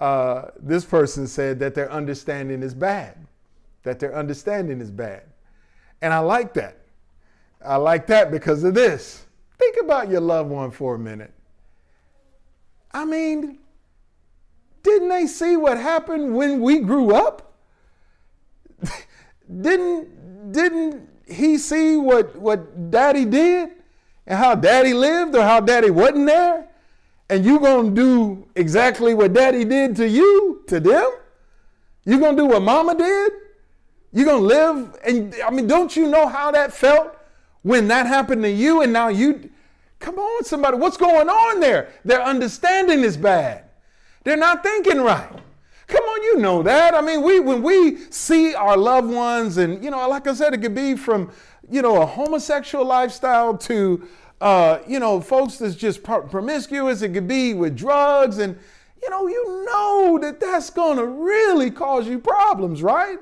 uh, this person said that their understanding is bad, that their understanding is bad. And I like that. I like that because of this. Think about your loved one for a minute. I mean, didn't they see what happened when we grew up? *laughs* didn't didn't he see what, what daddy did and how daddy lived or how daddy wasn't there? And you gonna do exactly what daddy did to you, to them? You gonna do what mama did? You gonna live and I mean, don't you know how that felt when that happened to you and now you come on, somebody, what's going on there? Their understanding is bad. They're not thinking right. Come on, you know that. I mean, we when we see our loved ones, and you know, like I said, it could be from you know a homosexual lifestyle to uh, you know folks that's just promiscuous. It could be with drugs, and you know, you know that that's going to really cause you problems, right?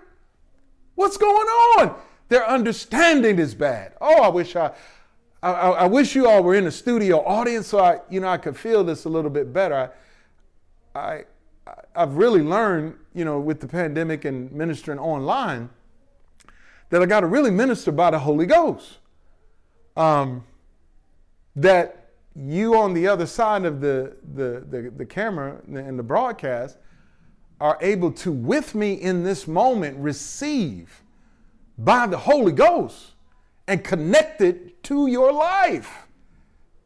What's going on? Their understanding is bad. Oh, I wish I, I, I wish you all were in the studio audience so I, you know, I could feel this a little bit better. I, I I've really learned, you know, with the pandemic and ministering online, that I got to really minister by the Holy Ghost. Um, that you on the other side of the, the, the, the camera and the broadcast are able to, with me in this moment, receive by the Holy Ghost and connect it to your life.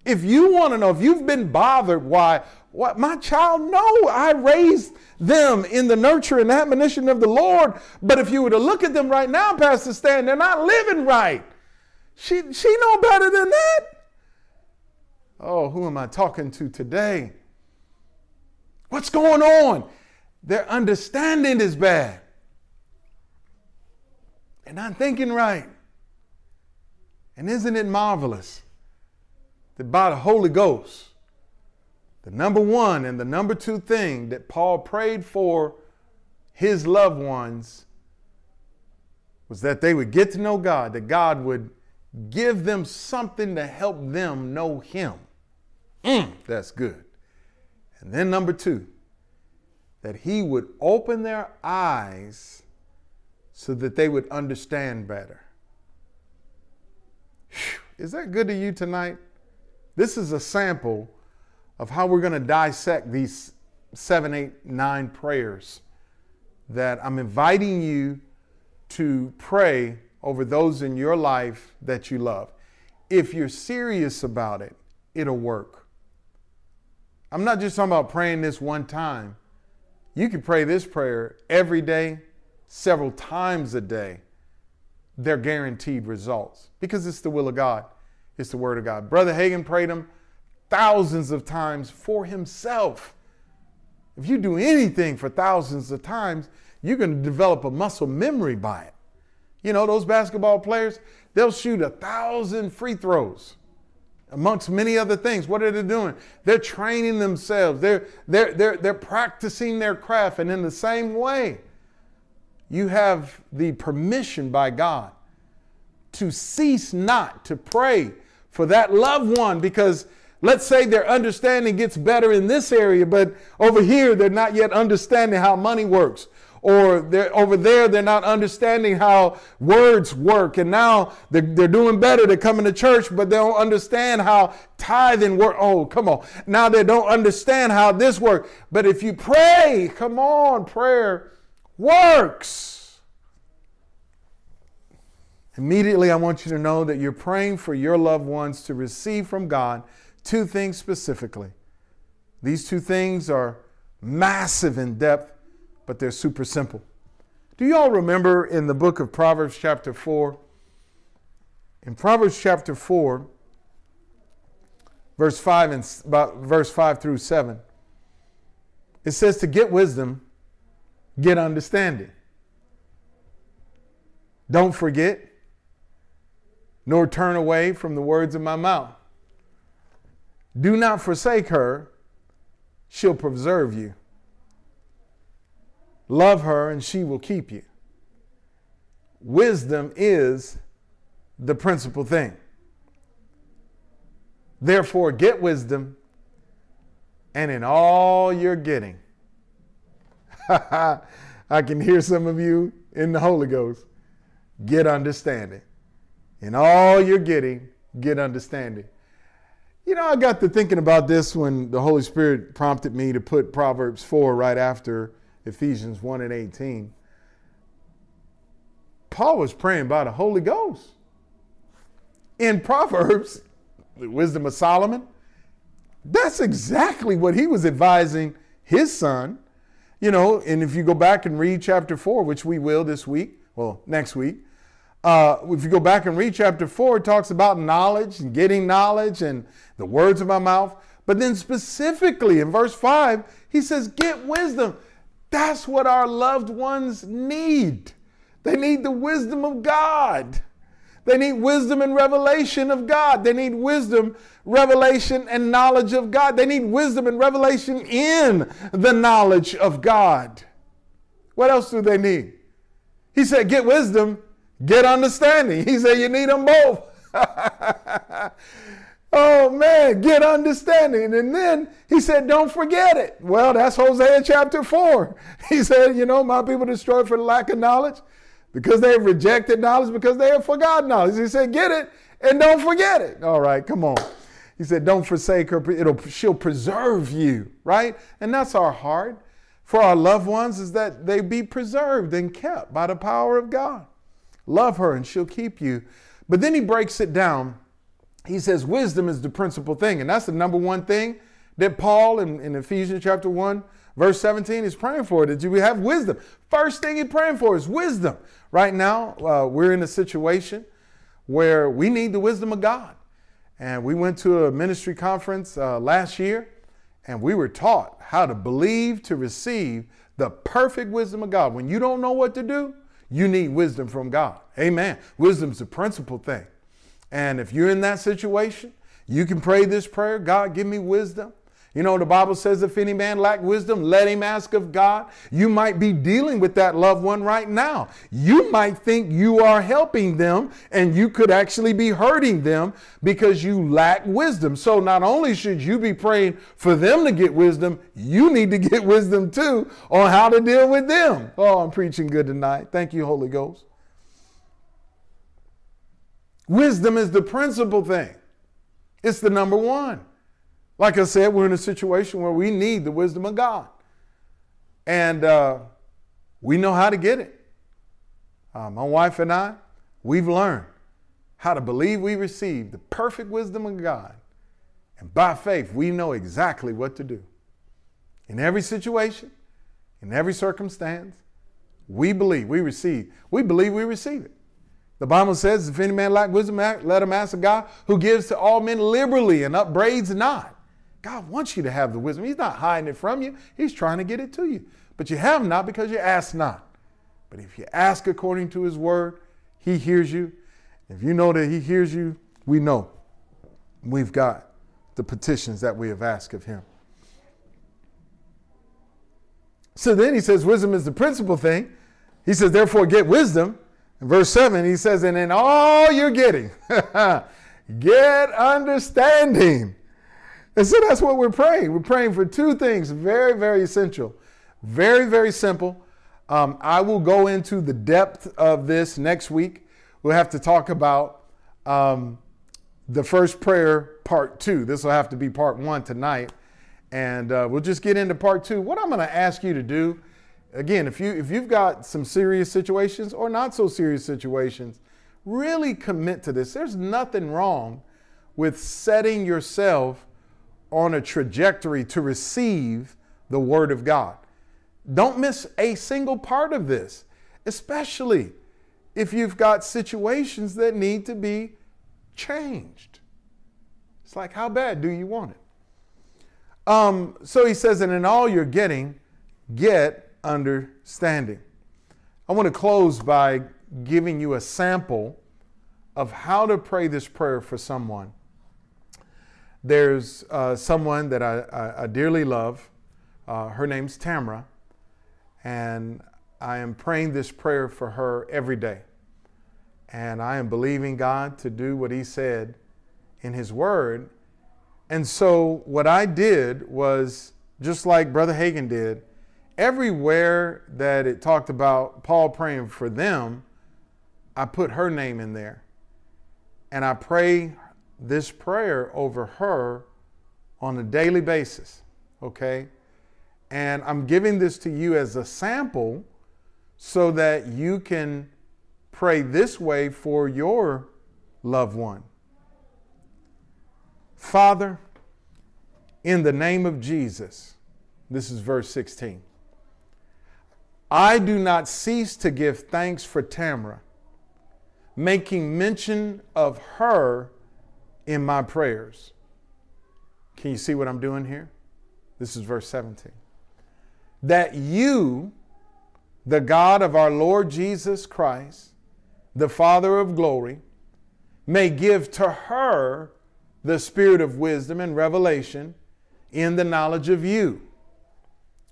If you want to know, if you've been bothered why what my child, no, I raised them in the nurture and admonition of the Lord. But if you were to look at them right now, Pastor Stan, they're not living right. She she know better than that. Oh, who am I talking to today? What's going on? Their understanding is bad. They're not thinking right. And isn't it marvelous that by the Holy Ghost, the number one and the number two thing that Paul prayed for his loved ones was that they would get to know God, that God would give them something to help them know Him. Mm, that's good. And then number two, that He would open their eyes so that they would understand better. Whew. Is that good to you tonight? This is a sample of how we're going to dissect these seven, eight, nine prayers that I'm inviting you to pray over those in your life that you love. If you're serious about it, it'll work. I'm not just talking about praying this one time. You can pray this prayer every day, several times a day. They're guaranteed results because it's the will of God, it's the Word of God. Brother Hagin prayed them thousands of times for himself. If you do anything for thousands of times, you're going to develop a muscle memory by it. You know, those basketball players, they'll shoot a thousand free throws amongst many other things. What are they doing? They're training themselves, they're, they're, they're, they're practicing their craft. And in the same way, you have the permission by God to cease not to pray for that loved one because let's say their understanding gets better in this area, but over here they're not yet understanding how money works. Or they're over there they're not understanding how words work. And now they're, they're doing better. They're coming to church but they don't understand how tithing work. Oh come on. Now they don't understand how this works. But if you pray come on prayer works immediately i want you to know that you're praying for your loved ones to receive from god two things specifically these two things are massive in depth but they're super simple. Do you all remember in the book of Proverbs, chapter 4? In Proverbs chapter 4, verse 5 and verse 5 through 7, it says to get wisdom, get understanding. Don't forget, nor turn away from the words of my mouth. Do not forsake her, she'll preserve you. Love her and she will keep you. Wisdom is the principal thing. Therefore, get wisdom, and in all you're getting, *laughs* I can hear some of you in the Holy Ghost get understanding. In all you're getting, get understanding. You know, I got to thinking about this when the Holy Spirit prompted me to put Proverbs 4 right after Ephesians 1 and 18. Paul was praying by the Holy Ghost. In Proverbs, the wisdom of Solomon, that's exactly what he was advising his son. You know, and if you go back and read chapter 4, which we will this week, well, next week, uh, if you go back and read chapter 4, it talks about knowledge and getting knowledge and the words of my mouth. But then specifically in verse 5, he says, Get wisdom. That's what our loved ones need. They need the wisdom of God. They need wisdom and revelation of God. They need wisdom, revelation, and knowledge of God. They need wisdom and revelation in the knowledge of God. What else do they need? He said, Get wisdom, get understanding. He said, You need them both. *laughs* Oh man, get understanding. And then he said, Don't forget it. Well, that's Hosea chapter 4. *laughs* He said, You know, my people destroyed for lack of knowledge because they have rejected knowledge, because they have forgotten knowledge. He said, Get it and don't forget it. All right, come on. He said, Don't forsake her. It'll, she'll preserve you, right? And that's our heart for our loved ones is that they be preserved and kept by the power of God. Love her and she'll keep you. But then he breaks it down he says wisdom is the principal thing. And that's the number one thing that Paul in, in Ephesians chapter 1, verse 17 is praying for, that you have wisdom. First thing he's praying for is wisdom. Right now, uh, we're in a situation where we need the wisdom of God. And we went to a ministry conference uh, last year, and we were taught how to believe to receive the perfect wisdom of God. When you don't know what to do, you need wisdom from God. Amen. Wisdom's the principal thing. And if you're in that situation, you can pray this prayer God, give me wisdom. You know, the Bible says, if any man lack wisdom, let him ask of God. You might be dealing with that loved one right now. You might think you are helping them, and you could actually be hurting them because you lack wisdom. So, not only should you be praying for them to get wisdom, you need to *laughs* get wisdom too on how to deal with them. Oh, I'm preaching good tonight. Thank you, Holy Ghost. Wisdom is the principal thing, it's the number one. Like I said, we're in a situation where we need the wisdom of God. And uh, we know how to get it. Uh, my wife and I, we've learned how to believe we receive the perfect wisdom of God. And by faith, we know exactly what to do. In every situation, in every circumstance, we believe we receive. We believe we receive it. The Bible says, if any man lack wisdom, let him ask of God, who gives to all men liberally and upbraids not. God wants you to have the wisdom. He's not hiding it from you, He's trying to get it to you. But you have not because you ask not. But if you ask according to His word, He hears you. If you know that He hears you, we know we've got the petitions that we have asked of Him. So then He says, wisdom is the principal thing. He says, therefore, get wisdom. In verse 7, he says, And in all you're getting, *laughs* get understanding. And so that's what we're praying. We're praying for two things, very, very essential, very, very simple. Um, I will go into the depth of this next week. We'll have to talk about um, the first prayer, part two. This will have to be part one tonight. And uh, we'll just get into part two. What I'm going to ask you to do, again, if, you, if you've got some serious situations or not so serious situations, really commit to this. There's nothing wrong with setting yourself on a trajectory to receive the Word of God. Don't miss a single part of this, especially if you've got situations that need to be changed. It's like, how bad do you want it? Um, so he says, and in all you're getting, get understanding. I want to close by giving you a sample of how to pray this prayer for someone. There's uh, someone that I, I, I dearly love. Uh, her name's Tamara, and I am praying this prayer for her every day. And I am believing God to do what He said in His Word. And so, what I did was just like Brother Hagin did, everywhere that it talked about Paul praying for them, I put her name in there. And I pray this prayer over her on a daily basis, okay? And I'm giving this to you as a sample so that you can pray this way for your loved one. Father, in the name of Jesus, this is verse 16. I do not cease to give thanks for Tamara, making mention of her in my prayers. Can you see what I'm doing here? This is verse 17. That you, the God of our Lord Jesus Christ, the Father of glory, may give to her the spirit of wisdom and revelation in the knowledge of you.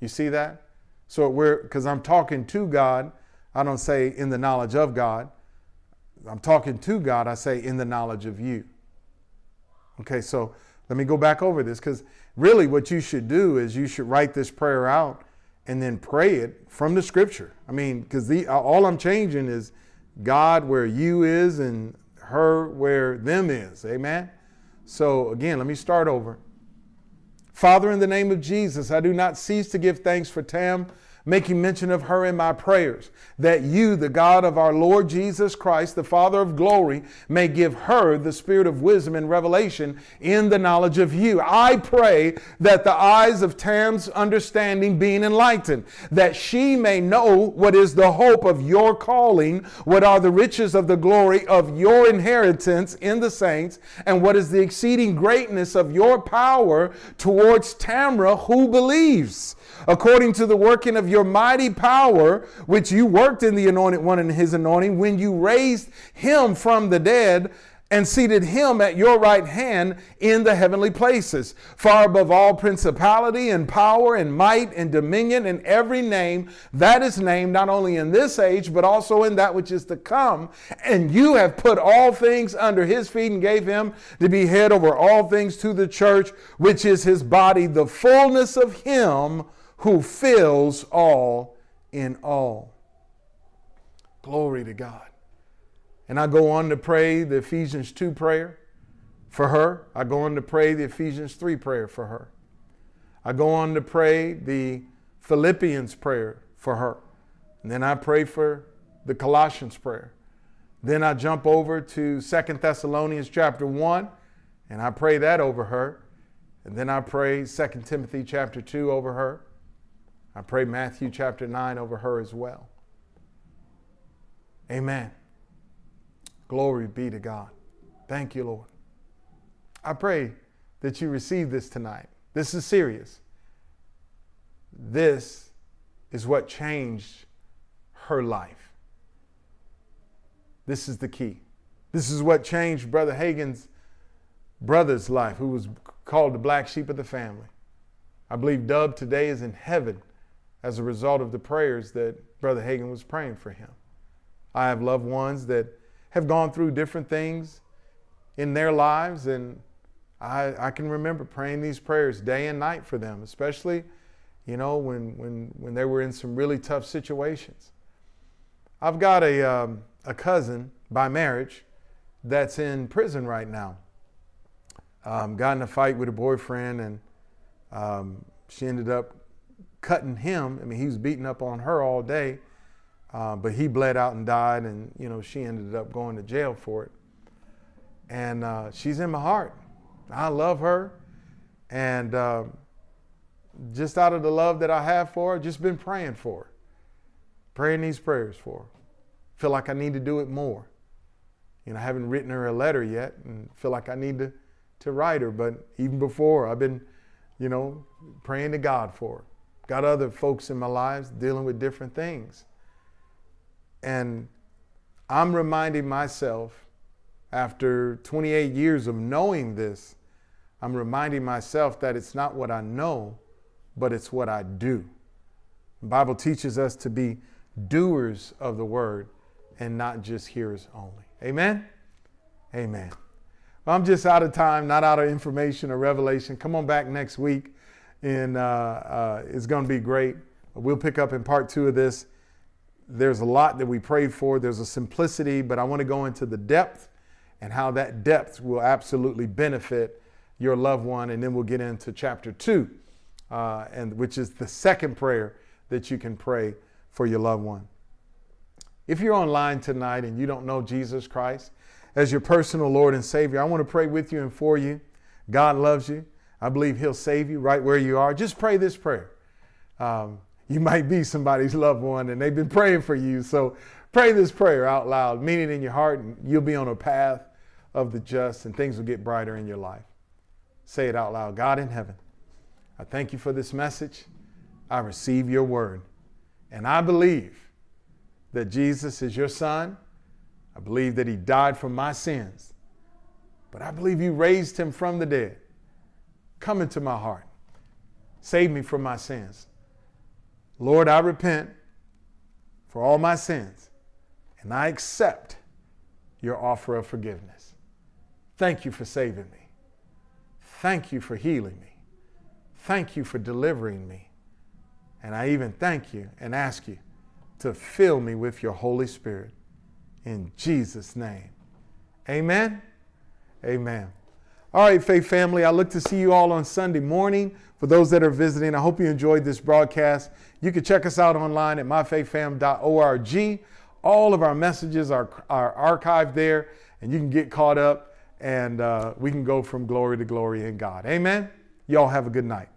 You see that? So we're, because I'm talking to God, I don't say in the knowledge of God. I'm talking to God, I say in the knowledge of you. Okay, so let me go back over this because really what you should do is you should write this prayer out and then pray it from the scripture. I mean, because all I'm changing is God where you is and her where them is. Amen? So again, let me start over. Father, in the name of Jesus, I do not cease to give thanks for Tam making mention of her in my prayers, that you, the God of our Lord Jesus Christ, the Father of glory, may give her the spirit of wisdom and revelation in the knowledge of you. I pray that the eyes of Tam's understanding being enlightened, that she may know what is the hope of your calling, what are the riches of the glory of your inheritance in the saints, and what is the exceeding greatness of your power towards Tamra who believes according to the working of your mighty power, which you worked in the anointed one and his anointing, when you raised him from the dead and seated him at your right hand in the heavenly places, far above all principality and power and might and dominion and every name that is named, not only in this age, but also in that which is to come. And you have put all things under his feet and gave him to be head over all things to the church, which is his body, the fullness of him who fills all in all. Glory to God. And I go on to pray the Ephesians 2 prayer for her. I go on to pray the Ephesians 3 prayer for her. I go on to pray the Philippians prayer for her. And then I pray for the Colossians prayer. Then I jump over to Second Thessalonians chapter 1 and I pray that over her. And then I pray Second Timothy chapter 2 over her. I pray Matthew chapter 9 over her as well. Amen. Glory be to God. Thank you, Lord. I pray that you receive this tonight. This is serious. This is what changed her life. This is the key. This is what changed Brother Hagin's brother's life, who was called the black sheep of the family. I believe Dub today is in heaven as a result of the prayers that Brother Hagin was praying for him. I have loved ones that have gone through different things in their lives, and I, I can remember praying these prayers day and night for them, especially, you know, when, when, when they were in some really tough situations. I've got a, um, a cousin by marriage that's in prison right now. Um, got in a fight with a boyfriend, and um, she ended up cutting him. I mean, he was beating up on her all day, uh, but he bled out and died, and you know she ended up going to jail for it. And uh, she's in my heart. I love her, and uh, just out of the love that I have for her, just been praying for her, praying these prayers for her. Feel like I need to do it more. You know, I haven't written her a letter yet, and feel like I need to to write her. But even before, I've been, you know, praying to God for her. Got other folks in my lives dealing with different things. And I'm reminding myself, after 28 years of knowing this, I'm reminding myself that it's not what I know, but it's what I do. The Bible teaches us to be doers of the word and not just hearers only. Amen? Amen. Well, I'm just out of time, not out of information or revelation. Come on back next week and uh, uh, it's going to be great. We'll pick up in part two of this. There's a lot that we prayed for. There's a simplicity, but I want to go into the depth and how that depth will absolutely benefit your loved one. And then we'll get into chapter two, uh, and which is the second prayer that you can pray for your loved one. If you're online tonight and you don't know Jesus Christ as your personal Lord and Savior, I want to pray with you and for you. God loves you. I believe He'll save you right where you are. Just pray this prayer. Um, you might be somebody's loved one and they've been praying for you. So pray this prayer out loud, mean it in your heart, and you'll be on a path of the just and things will get brighter in your life. Say it out loud God in heaven, I thank you for this message. I receive your word. And I believe that Jesus is your son. I believe that he died for my sins. But I believe you raised him from the dead. Come into my heart. Save me from my sins. Lord, I repent for all my sins, and I accept your offer of forgiveness. Thank you for saving me. Thank you for healing me. Thank you for delivering me. And I even thank you and ask you to fill me with your Holy Spirit. In Jesus' name. Amen. Amen. All right, Faith family, I look to see you all on Sunday morning. For those that are visiting, I hope you enjoyed this broadcast. You can check us out online at myfaithfam.org. All of our messages are, are archived there, and you can get caught up, and uh, we can go from glory to glory in God. Amen. Y'all have a good night.